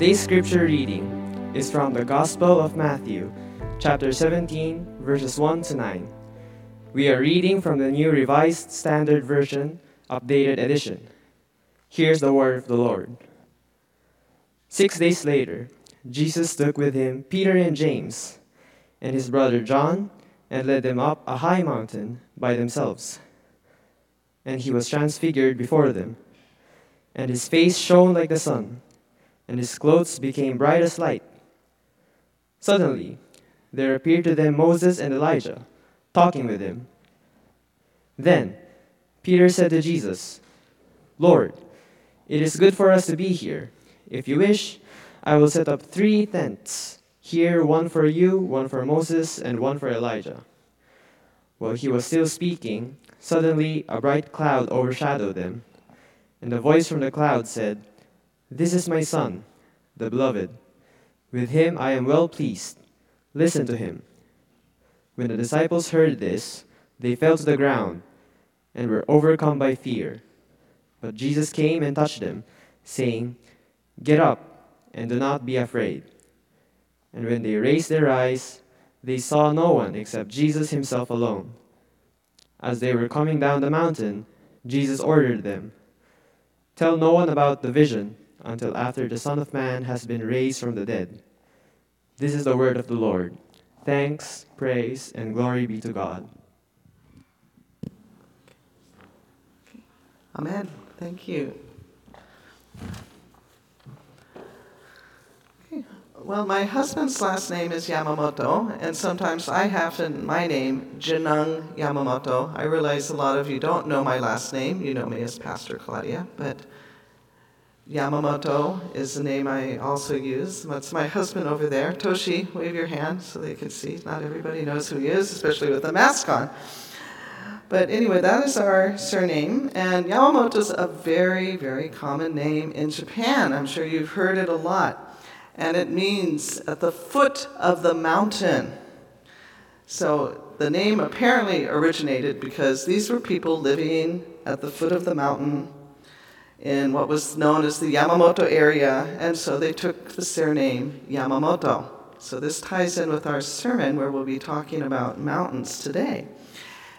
Today's scripture reading is from the Gospel of Matthew, chapter 17, verses 1 to 9. We are reading from the New Revised Standard Version, updated edition. Here's the word of the Lord. Six days later, Jesus took with him Peter and James and his brother John and led them up a high mountain by themselves. And he was transfigured before them, and his face shone like the sun and his clothes became bright as light. Suddenly, there appeared to them Moses and Elijah, talking with him. Then Peter said to Jesus, Lord, it is good for us to be here. If you wish, I will set up three tents here, one for you, one for Moses, and one for Elijah. While he was still speaking, suddenly a bright cloud overshadowed them, and a voice from the cloud said, this is my Son, the beloved. With him I am well pleased. Listen to him. When the disciples heard this, they fell to the ground and were overcome by fear. But Jesus came and touched them, saying, Get up and do not be afraid. And when they raised their eyes, they saw no one except Jesus himself alone. As they were coming down the mountain, Jesus ordered them, Tell no one about the vision until after the Son of Man has been raised from the dead. This is the word of the Lord. Thanks, praise, and glory be to God. Amen. Thank you. Well, my husband's last name is Yamamoto, and sometimes I have in my name Genung Yamamoto. I realize a lot of you don't know my last name. You know me as Pastor Claudia, but Yamamoto is the name I also use. That's my husband over there. Toshi, wave your hand so they can see. Not everybody knows who he is, especially with the mask on. But anyway, that is our surname. And Yamamoto is a very, very common name in Japan. I'm sure you've heard it a lot. And it means at the foot of the mountain. So the name apparently originated because these were people living at the foot of the mountain in what was known as the Yamamoto area, and so they took the surname Yamamoto. So this ties in with our sermon where we'll be talking about mountains today.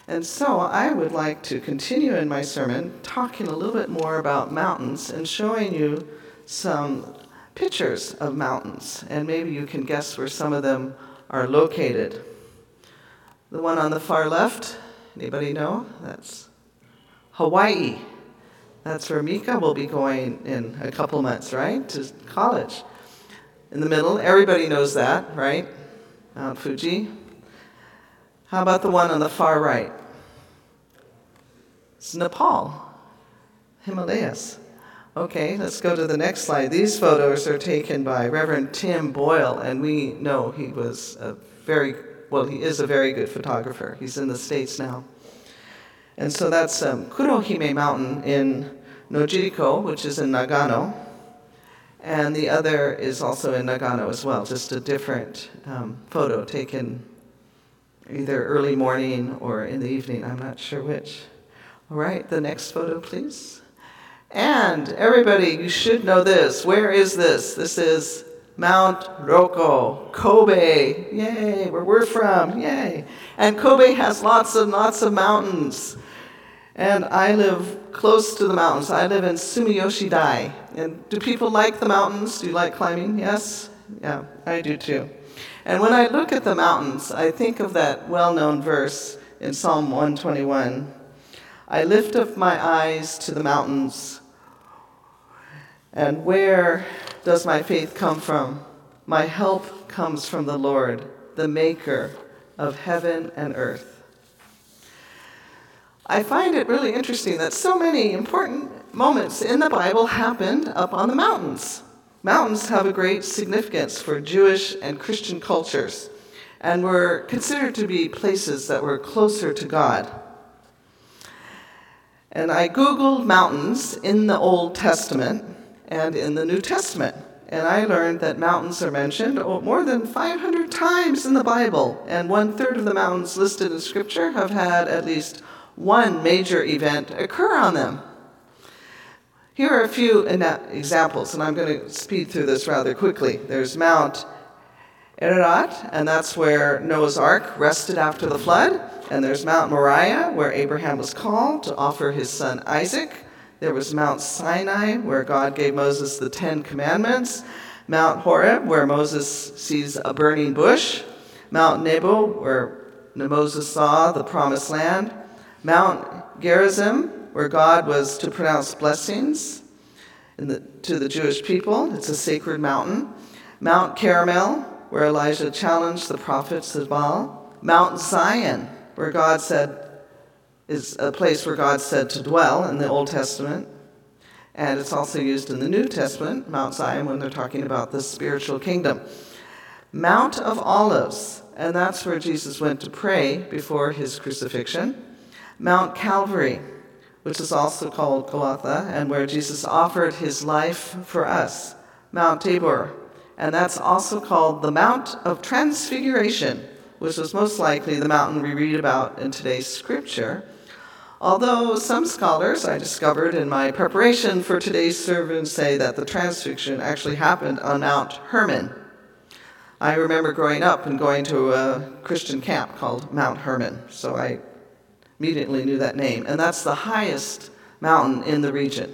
And so I would like to continue in my sermon talking a little bit more about mountains and showing you some pictures of mountains, and maybe you can guess where some of them are located. The one on the far left, anybody know? That's Hawaii. That's where Mika will be going in a couple months, right? To college. In the middle, everybody knows that, right? Mount Fuji. How about the one on the far right? It's Nepal, Himalayas. Okay, let's go to the next slide. These photos are taken by Reverend Tim Boyle, and we know he was a very, well, he is a very good photographer. He's in the States now. And so that's um, Kurohime Mountain in Nojiriko, which is in Nagano. And the other is also in Nagano as well, just a different um, photo taken either early morning or in the evening. I'm not sure which. All right, the next photo, please. And everybody, you should know this. Where is this? This is Mount Rokko, Kobe. Yay, where we're from. Yay. And Kobe has lots and lots of mountains. And I live close to the mountains. I live in Sumiyoshi Dai. And do people like the mountains? Do you like climbing? Yes? Yeah, I do too. And when I look at the mountains, I think of that well known verse in Psalm 121 I lift up my eyes to the mountains. And where does my faith come from? My help comes from the Lord, the maker of heaven and earth. I find it really interesting that so many important moments in the Bible happened up on the mountains. Mountains have a great significance for Jewish and Christian cultures and were considered to be places that were closer to God. And I Googled mountains in the Old Testament and in the New Testament. And I learned that mountains are mentioned more than 500 times in the Bible, and one third of the mountains listed in Scripture have had at least one major event occur on them. Here are a few examples, and I'm going to speed through this rather quickly. There's Mount Ararat, and that's where Noah's Ark rested after the flood. And there's Mount Moriah, where Abraham was called to offer his son Isaac. There was Mount Sinai, where God gave Moses the Ten Commandments. Mount Horeb, where Moses sees a burning bush. Mount Nebo, where Moses saw the promised land. Mount Gerizim, where God was to pronounce blessings the, to the Jewish people. It's a sacred mountain. Mount Carmel, where Elijah challenged the prophets of Baal. Mount Zion, where God said, is a place where God said to dwell in the Old Testament. And it's also used in the New Testament, Mount Zion, when they're talking about the spiritual kingdom. Mount of Olives, and that's where Jesus went to pray before his crucifixion. Mount Calvary, which is also called Golgotha, and where Jesus offered his life for us. Mount Tabor, and that's also called the Mount of Transfiguration, which was most likely the mountain we read about in today's scripture. Although some scholars I discovered in my preparation for today's sermon say that the transfiguration actually happened on Mount Hermon. I remember growing up and going to a Christian camp called Mount Hermon, so I immediately knew that name. And that's the highest mountain in the region.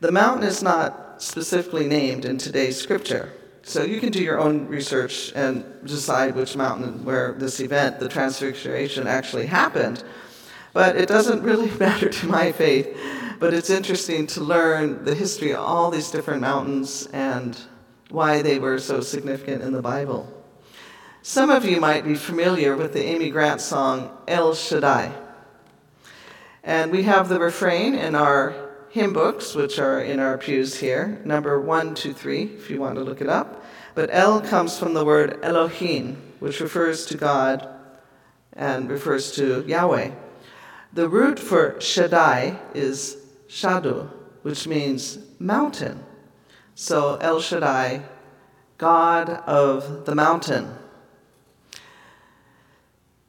The mountain is not specifically named in today's scripture. So you can do your own research and decide which mountain where this event, the Transfiguration, actually happened. But it doesn't really matter to my faith. But it's interesting to learn the history of all these different mountains and why they were so significant in the Bible. Some of you might be familiar with the Amy Grant song El Shaddai. And we have the refrain in our hymn books, which are in our pews here, number 123, if you want to look it up. But El comes from the word Elohim, which refers to God and refers to Yahweh. The root for Shaddai is Shadu, which means mountain. So El Shaddai, God of the mountain.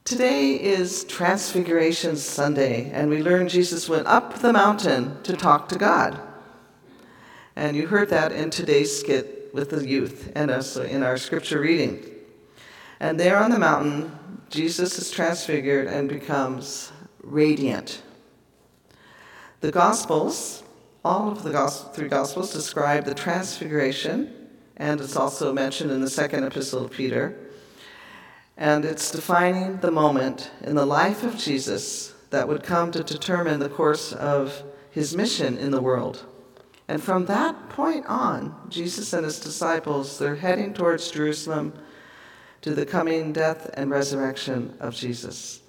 Today is Transfiguration Sunday, and we learn Jesus went up the mountain to talk to God. And you heard that in today's skit with the youth and also in our scripture reading. And there on the mountain, Jesus is transfigured and becomes radiant. The Gospels, all of the three Gospels, describe the transfiguration, and it's also mentioned in the second epistle of Peter. And it's defining the moment in the life of Jesus that would come to determine the course of his mission in the world. And from that point on, Jesus and his disciples, they're heading towards Jerusalem to the coming death and resurrection of Jesus.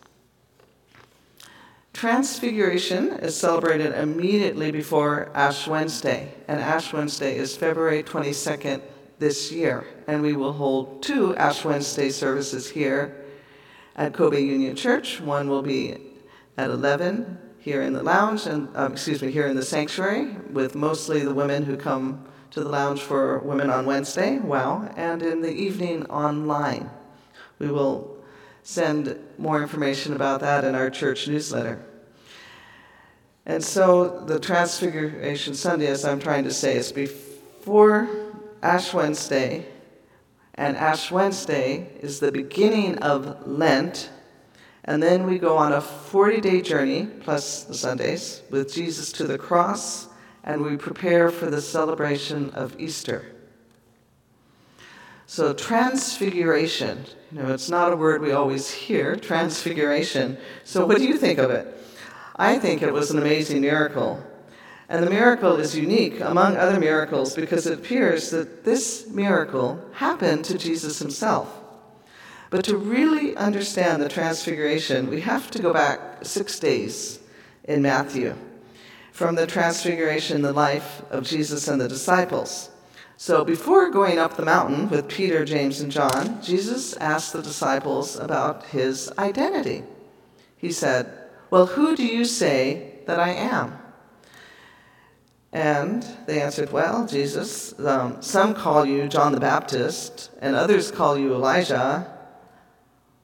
Transfiguration is celebrated immediately before Ash Wednesday, and Ash Wednesday is February 22nd this year. And we will hold two Ash Wednesday services here at Kobe Union Church. One will be at 11 here in the lounge, and um, excuse me, here in the sanctuary, with mostly the women who come to the lounge for Women on Wednesday. Wow! And in the evening online, we will send more information about that in our church newsletter. And so the Transfiguration Sunday, as I'm trying to say, is before Ash Wednesday, and Ash Wednesday is the beginning of Lent. And then we go on a 40 day journey, plus the Sundays, with Jesus to the cross, and we prepare for the celebration of Easter. So, transfiguration, you know, it's not a word we always hear, transfiguration. So, what do you think of it? I think it was an amazing miracle. And the miracle is unique among other miracles because it appears that this miracle happened to Jesus himself. But to really understand the transfiguration, we have to go back six days in Matthew from the transfiguration, in the life of Jesus and the disciples. So before going up the mountain with Peter, James, and John, Jesus asked the disciples about his identity. He said, Well, who do you say that I am? And they answered, Well, Jesus, um, some call you John the Baptist, and others call you Elijah,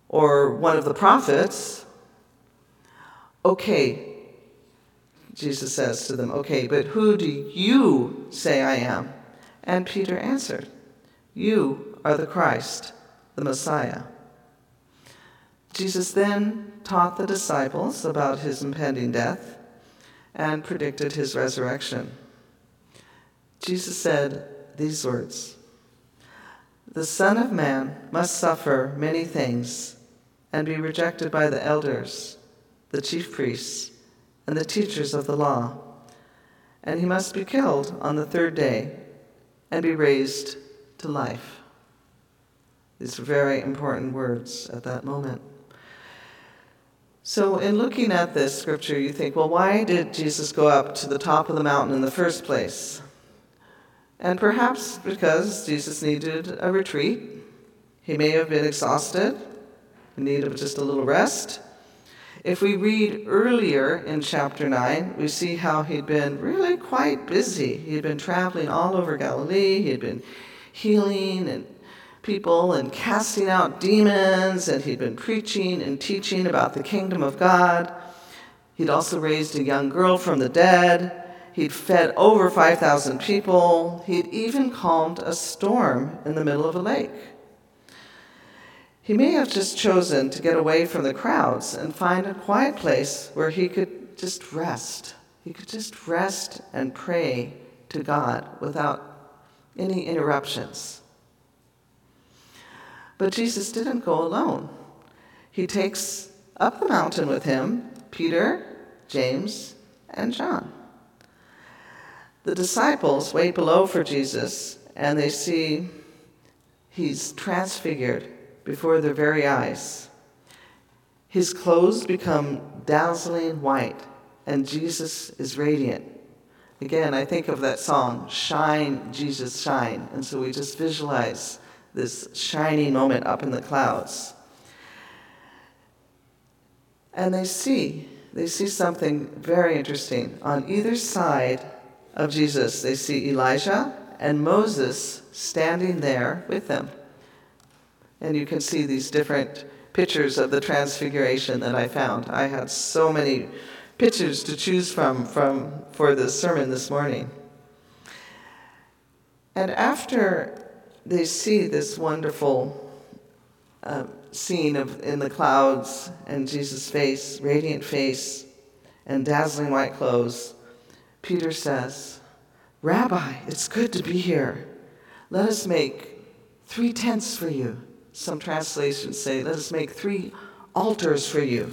or one of the prophets. Okay, Jesus says to them, Okay, but who do you say I am? And Peter answered, You are the Christ, the Messiah. Jesus then taught the disciples about his impending death and predicted his resurrection. Jesus said these words The Son of Man must suffer many things and be rejected by the elders, the chief priests, and the teachers of the law, and he must be killed on the third day and be raised to life. These are very important words at that moment. So, in looking at this scripture, you think, well, why did Jesus go up to the top of the mountain in the first place? And perhaps because Jesus needed a retreat. He may have been exhausted, in need of just a little rest. If we read earlier in chapter 9, we see how he'd been really quite busy. He'd been traveling all over Galilee, he'd been healing and people and casting out demons, and he'd been preaching and teaching about the kingdom of God. He'd also raised a young girl from the dead. He'd fed over 5,000 people. He'd even calmed a storm in the middle of a lake. He may have just chosen to get away from the crowds and find a quiet place where he could just rest. He could just rest and pray to God without any interruptions. But Jesus didn't go alone. He takes up the mountain with him Peter, James, and John. The disciples wait below for Jesus and they see he's transfigured before their very eyes. His clothes become dazzling white, and Jesus is radiant. Again, I think of that song, Shine, Jesus, Shine. And so we just visualize this shining moment up in the clouds. And they see, they see something very interesting. On either side of Jesus, they see Elijah and Moses standing there with them. And you can see these different pictures of the transfiguration that I found. I had so many pictures to choose from, from for the sermon this morning. And after they see this wonderful uh, scene of in the clouds and Jesus' face, radiant face, and dazzling white clothes, Peter says, Rabbi, it's good to be here. Let us make three tents for you some translations say, let us make three altars for you.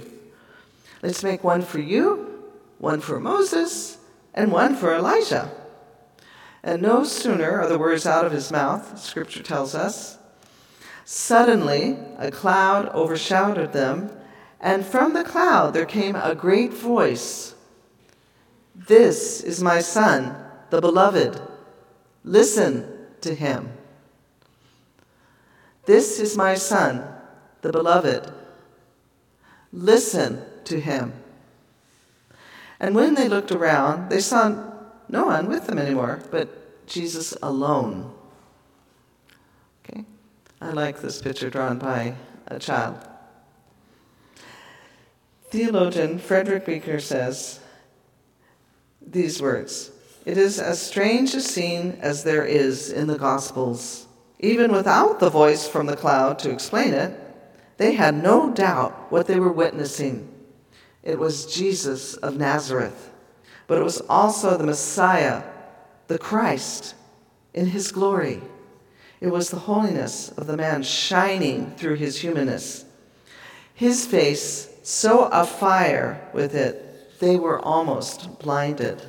Let's make one for you, one for Moses, and one for Elijah. And no sooner are the words out of his mouth, scripture tells us, suddenly a cloud overshadowed them, and from the cloud there came a great voice This is my son, the beloved. Listen to him. This is my son, the beloved. Listen to him. And when they looked around, they saw no one with them anymore, but Jesus alone. Okay? I like this picture drawn by a child. Theologian Frederick Buechner says these words It is as strange a scene as there is in the Gospels. Even without the voice from the cloud to explain it, they had no doubt what they were witnessing. It was Jesus of Nazareth, but it was also the Messiah, the Christ, in his glory. It was the holiness of the man shining through his humanness. His face so afire with it, they were almost blinded.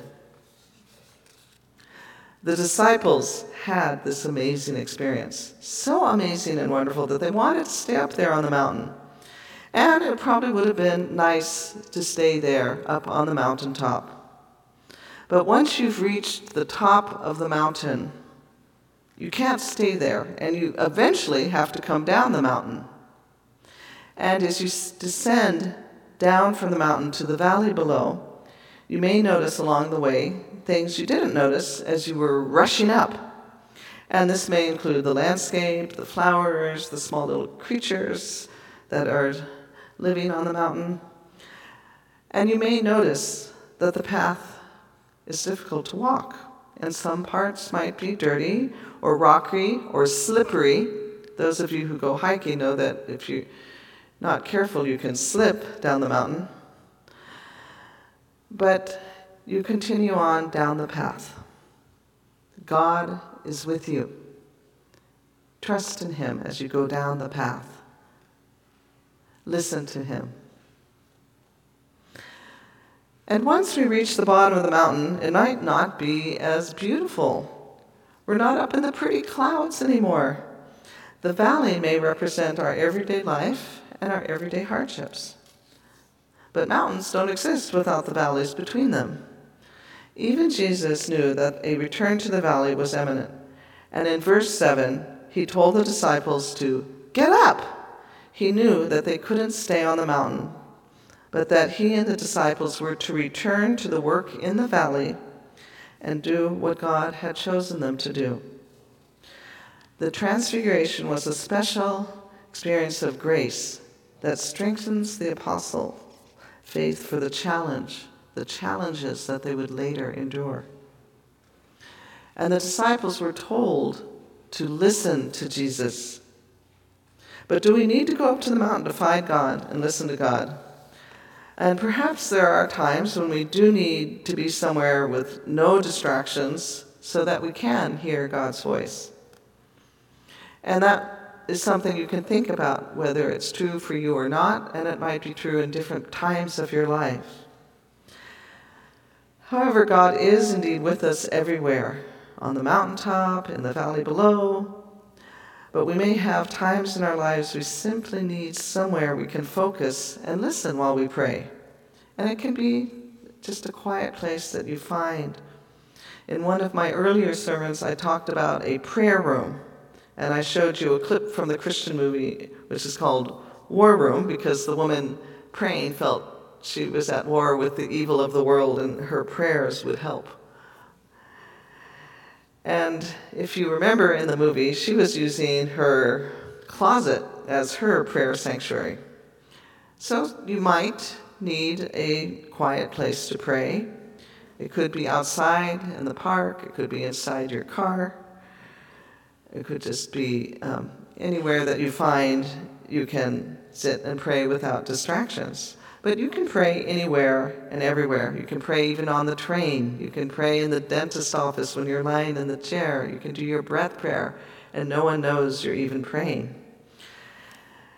The disciples had this amazing experience. So amazing and wonderful that they wanted to stay up there on the mountain. And it probably would have been nice to stay there up on the mountaintop. But once you've reached the top of the mountain, you can't stay there, and you eventually have to come down the mountain. And as you descend down from the mountain to the valley below, you may notice along the way things you didn't notice as you were rushing up. And this may include the landscape, the flowers, the small little creatures that are living on the mountain. And you may notice that the path is difficult to walk, and some parts might be dirty or rocky or slippery. Those of you who go hiking know that if you're not careful, you can slip down the mountain. But you continue on down the path. God is with you. Trust in Him as you go down the path. Listen to Him. And once we reach the bottom of the mountain, it might not be as beautiful. We're not up in the pretty clouds anymore. The valley may represent our everyday life and our everyday hardships. But mountains don't exist without the valleys between them. Even Jesus knew that a return to the valley was imminent. And in verse 7, he told the disciples to get up. He knew that they couldn't stay on the mountain, but that he and the disciples were to return to the work in the valley and do what God had chosen them to do. The transfiguration was a special experience of grace that strengthens the apostle faith for the challenge, the challenges that they would later endure. And the disciples were told to listen to Jesus. But do we need to go up to the mountain to find God and listen to God? And perhaps there are times when we do need to be somewhere with no distractions so that we can hear God's voice. And that is something you can think about, whether it's true for you or not, and it might be true in different times of your life. However, God is indeed with us everywhere on the mountaintop, in the valley below. But we may have times in our lives we simply need somewhere we can focus and listen while we pray. And it can be just a quiet place that you find. In one of my earlier sermons, I talked about a prayer room. And I showed you a clip from the Christian movie, which is called War Room, because the woman praying felt she was at war with the evil of the world and her prayers would help. And if you remember in the movie, she was using her closet as her prayer sanctuary. So you might need a quiet place to pray. It could be outside in the park, it could be inside your car, it could just be um, anywhere that you find you can sit and pray without distractions. But you can pray anywhere and everywhere. You can pray even on the train. You can pray in the dentist office when you're lying in the chair. You can do your breath prayer, and no one knows you're even praying.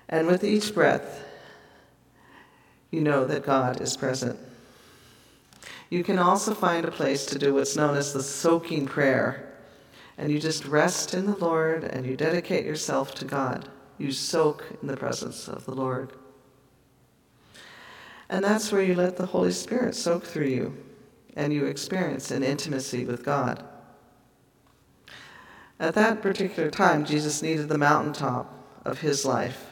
And with each breath, you know that God is present. You can also find a place to do what's known as the soaking prayer. And you just rest in the Lord and you dedicate yourself to God. You soak in the presence of the Lord. And that's where you let the Holy Spirit soak through you and you experience an intimacy with God. At that particular time, Jesus needed the mountaintop of his life.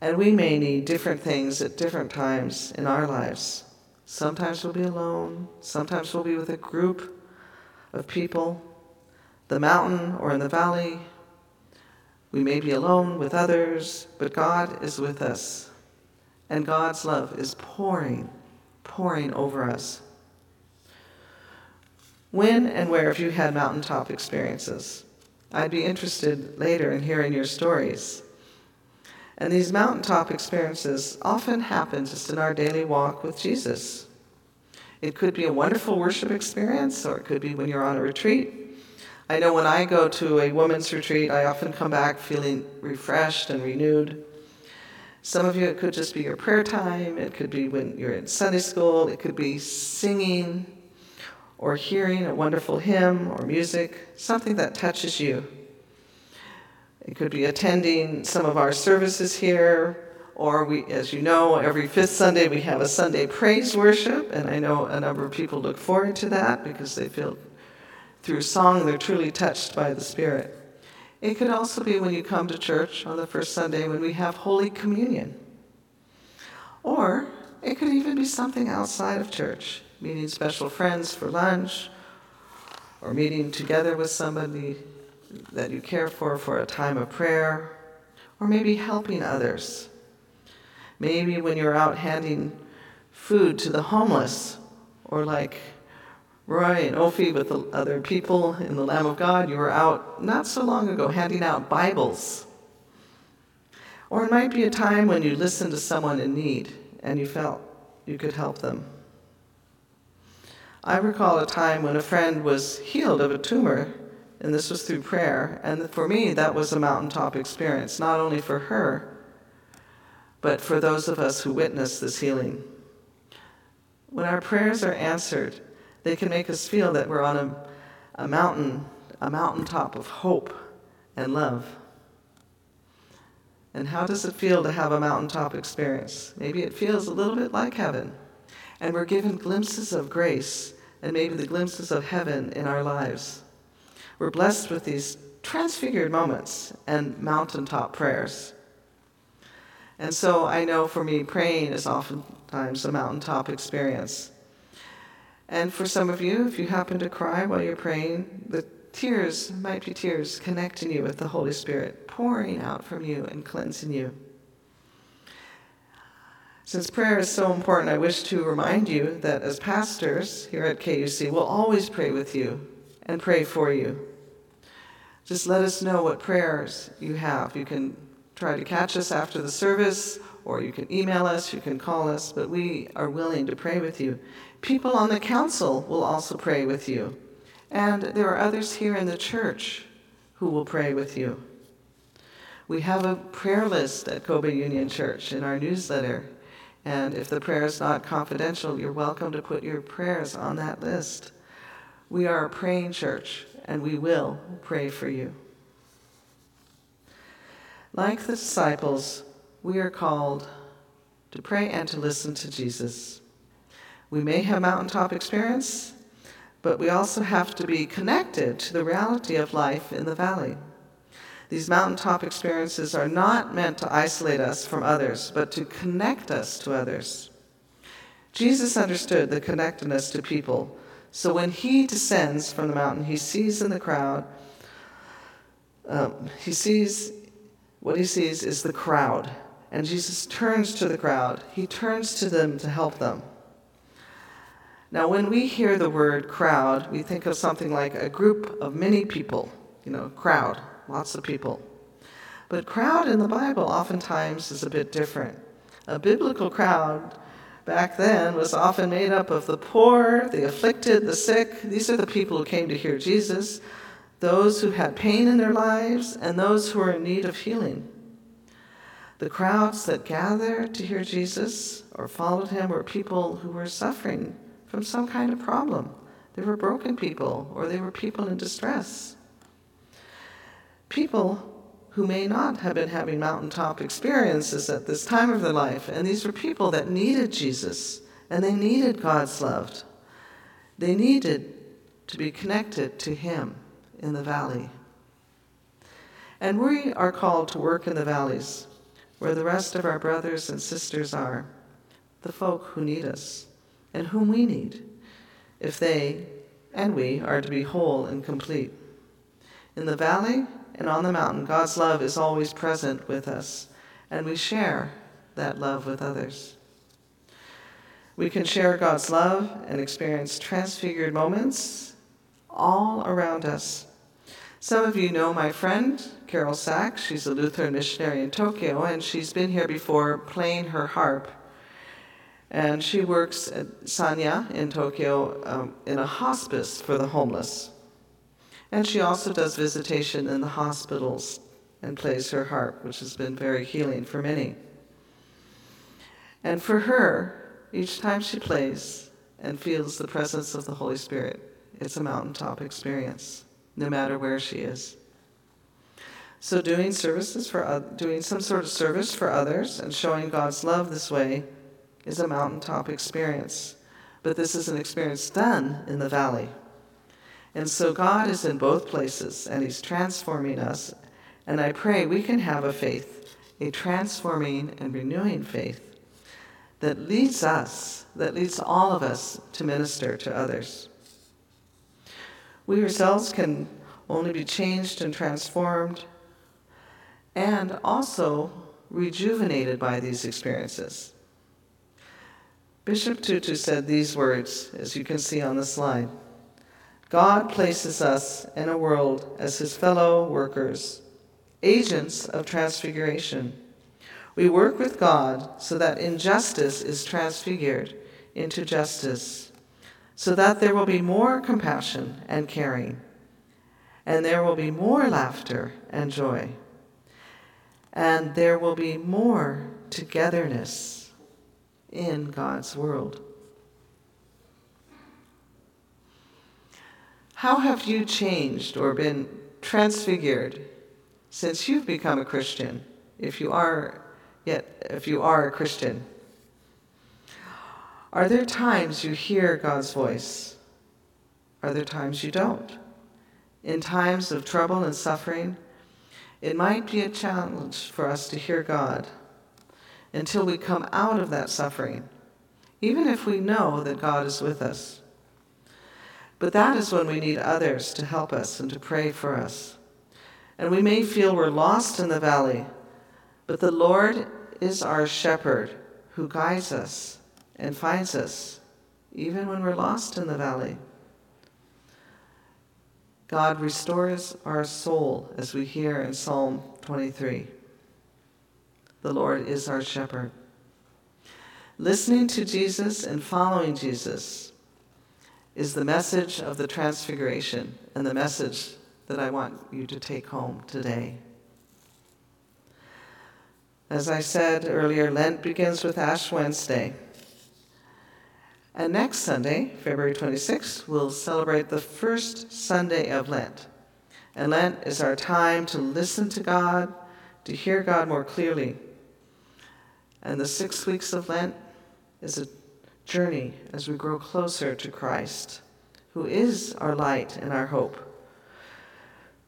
And we may need different things at different times in our lives. Sometimes we'll be alone, sometimes we'll be with a group of people, the mountain or in the valley. We may be alone with others, but God is with us and God's love is pouring, pouring over us. When and where have you had mountaintop experiences? I'd be interested later in hearing your stories. And these mountaintop experiences often happen just in our daily walk with Jesus. It could be a wonderful worship experience, or it could be when you're on a retreat. I know when I go to a women's retreat, I often come back feeling refreshed and renewed. Some of you, it could just be your prayer time, it could be when you're in Sunday school, it could be singing or hearing a wonderful hymn or music, something that touches you. It could be attending some of our services here, or we, as you know, every fifth Sunday we have a Sunday praise worship, and I know a number of people look forward to that because they feel through song they're truly touched by the Spirit. It could also be when you come to church on the first Sunday when we have Holy Communion. Or it could even be something outside of church, meeting special friends for lunch, or meeting together with somebody that you care for for a time of prayer, or maybe helping others. Maybe when you're out handing food to the homeless, Or like Roy and Ophi with the other people in the Lamb of God, you were out not so long ago handing out Bibles. Or it might be a time when you listened to someone in need and you felt you could help them. I recall a time when a friend was healed of a tumor, and this was through prayer. And for me, that was a mountaintop experience, not only for her, but for those of us who witnessed this healing. When our prayers are answered, they can make us feel that we're on a, a mountain, a mountaintop of hope and love. And how does it feel to have a mountaintop experience? Maybe it feels a little bit like heaven. And we're given glimpses of grace and maybe the glimpses of heaven in our lives. We're blessed with these transfigured moments and mountaintop prayers. And so I know for me, praying is oftentimes a mountaintop experience. And for some of you, if you happen to cry while you're praying, the tears might be tears connecting you with the Holy Spirit, pouring out from you and cleansing you. Since prayer is so important, I wish to remind you that as pastors here at KUC, we'll always pray with you and pray for you. Just let us know what prayers you have. You can try to catch us after the service, or you can email us, you can call us, but we are willing to pray with you. People on the council will also pray with you. And there are others here in the church who will pray with you. We have a prayer list at Kobe Union Church in our newsletter. And if the prayer is not confidential, you're welcome to put your prayers on that list. We are a praying church, and we will pray for you. Like the disciples, we are called to pray and to listen to Jesus. We may have mountaintop experience, but we also have to be connected to the reality of life in the valley. These mountaintop experiences are not meant to isolate us from others, but to connect us to others. Jesus understood the connectedness to people, so when he descends from the mountain, he sees in the crowd, um, he sees, what he sees is the crowd. And Jesus turns to the crowd, he turns to them to help them. Now, when we hear the word crowd, we think of something like a group of many people, you know, crowd lots of people. But crowd in the Bible oftentimes is a bit different. A biblical crowd back then was often made up of the poor, the afflicted, the sick. These are the people who came to hear Jesus, those who had pain in their lives, and those who were in need of healing. The crowds that gathered to hear Jesus or followed him were people who were suffering from some kind of problem. They were broken people or they were people in distress people who may not have been having mountaintop experiences at this time of their life. And these were people that needed Jesus and they needed God's love. They needed to be connected to Him in the valley. And we are called to work in the valleys where the rest of our brothers and sisters are, the folk who need us and whom we need, if they and we are to be whole and complete. In the valley, and on the mountain, God's love is always present with us, and we share that love with others. We can share God's love and experience transfigured moments all around us. Some of you know my friend, Carol Sack. She's a Lutheran missionary in Tokyo, and she's been here before playing her harp. And she works at Sanya in Tokyo um, in a hospice for the homeless. And she also does visitation in the hospitals and plays her harp, which has been very healing for many. And for her, each time she plays and feels the presence of the Holy Spirit, it's a mountaintop experience, no matter where she is. So doing services for doing some sort of service for others and showing God's love this way is a mountaintop experience. But this is an experience done in the valley. And so God is in both places and He's transforming us. And I pray we can have a faith, a transforming and renewing faith that leads us, that leads all of us to minister to others. We ourselves can only be changed and transformed and also rejuvenated by these experiences. Bishop Tutu said these words, as you can see on the slide God places us in a world as his fellow workers, agents of transfiguration. We work with God so that injustice is transfigured into justice, so that there will be more compassion and caring, and there will be more laughter and joy, and there will be more togetherness in God's world. How have you changed or been transfigured since you've become a Christian? If you are yet if you are a Christian. Are there times you hear God's voice? Are there times you don't? In times of trouble and suffering, it might be a challenge for us to hear God until we come out of that suffering, even if we know that God is with us. But that is when we need others to help us and to pray for us. And we may feel we're lost in the valley, but the Lord is our shepherd who guides us and finds us, even when we're lost in the valley. God restores our soul, as we hear in Psalm 23. The Lord is our shepherd. Listening to Jesus and following Jesus is the message of the Transfiguration and the message that I want you to take home today. As I said earlier, Lent begins with Ash Wednesday. And next Sunday, February 26th, we'll celebrate the first Sunday of Lent. And Lent is our time to listen to God, to hear God more clearly. And the six weeks of Lent is a journey as we grow closer to Christ, who is our light and our hope.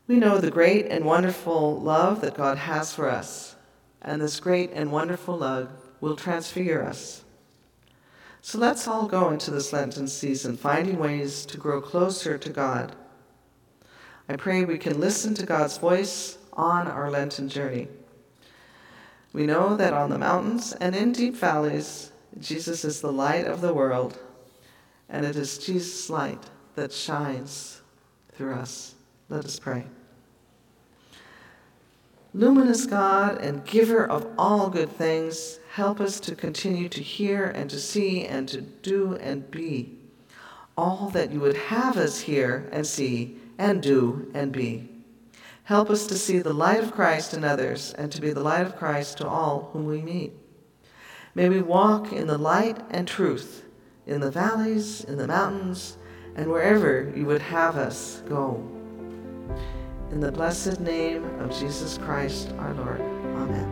We know the great and wonderful love that God has for us, and this great and wonderful love will transfigure us. So let's all go into this Lenten season finding ways to grow closer to God. I pray we can listen to God's voice on our Lenten journey. We know that on the mountains and in deep valleys, Jesus is the light of the world, and it is Jesus' light that shines through us. Let us pray. Luminous God and giver of all good things, help us to continue to hear and to see and to do and be all that you would have us hear and see and do and be. Help us to see the light of Christ in others and to be the light of Christ to all whom we meet. May we walk in the light and truth in the valleys, in the mountains, and wherever you would have us go. In the blessed name of Jesus Christ our Lord. Amen.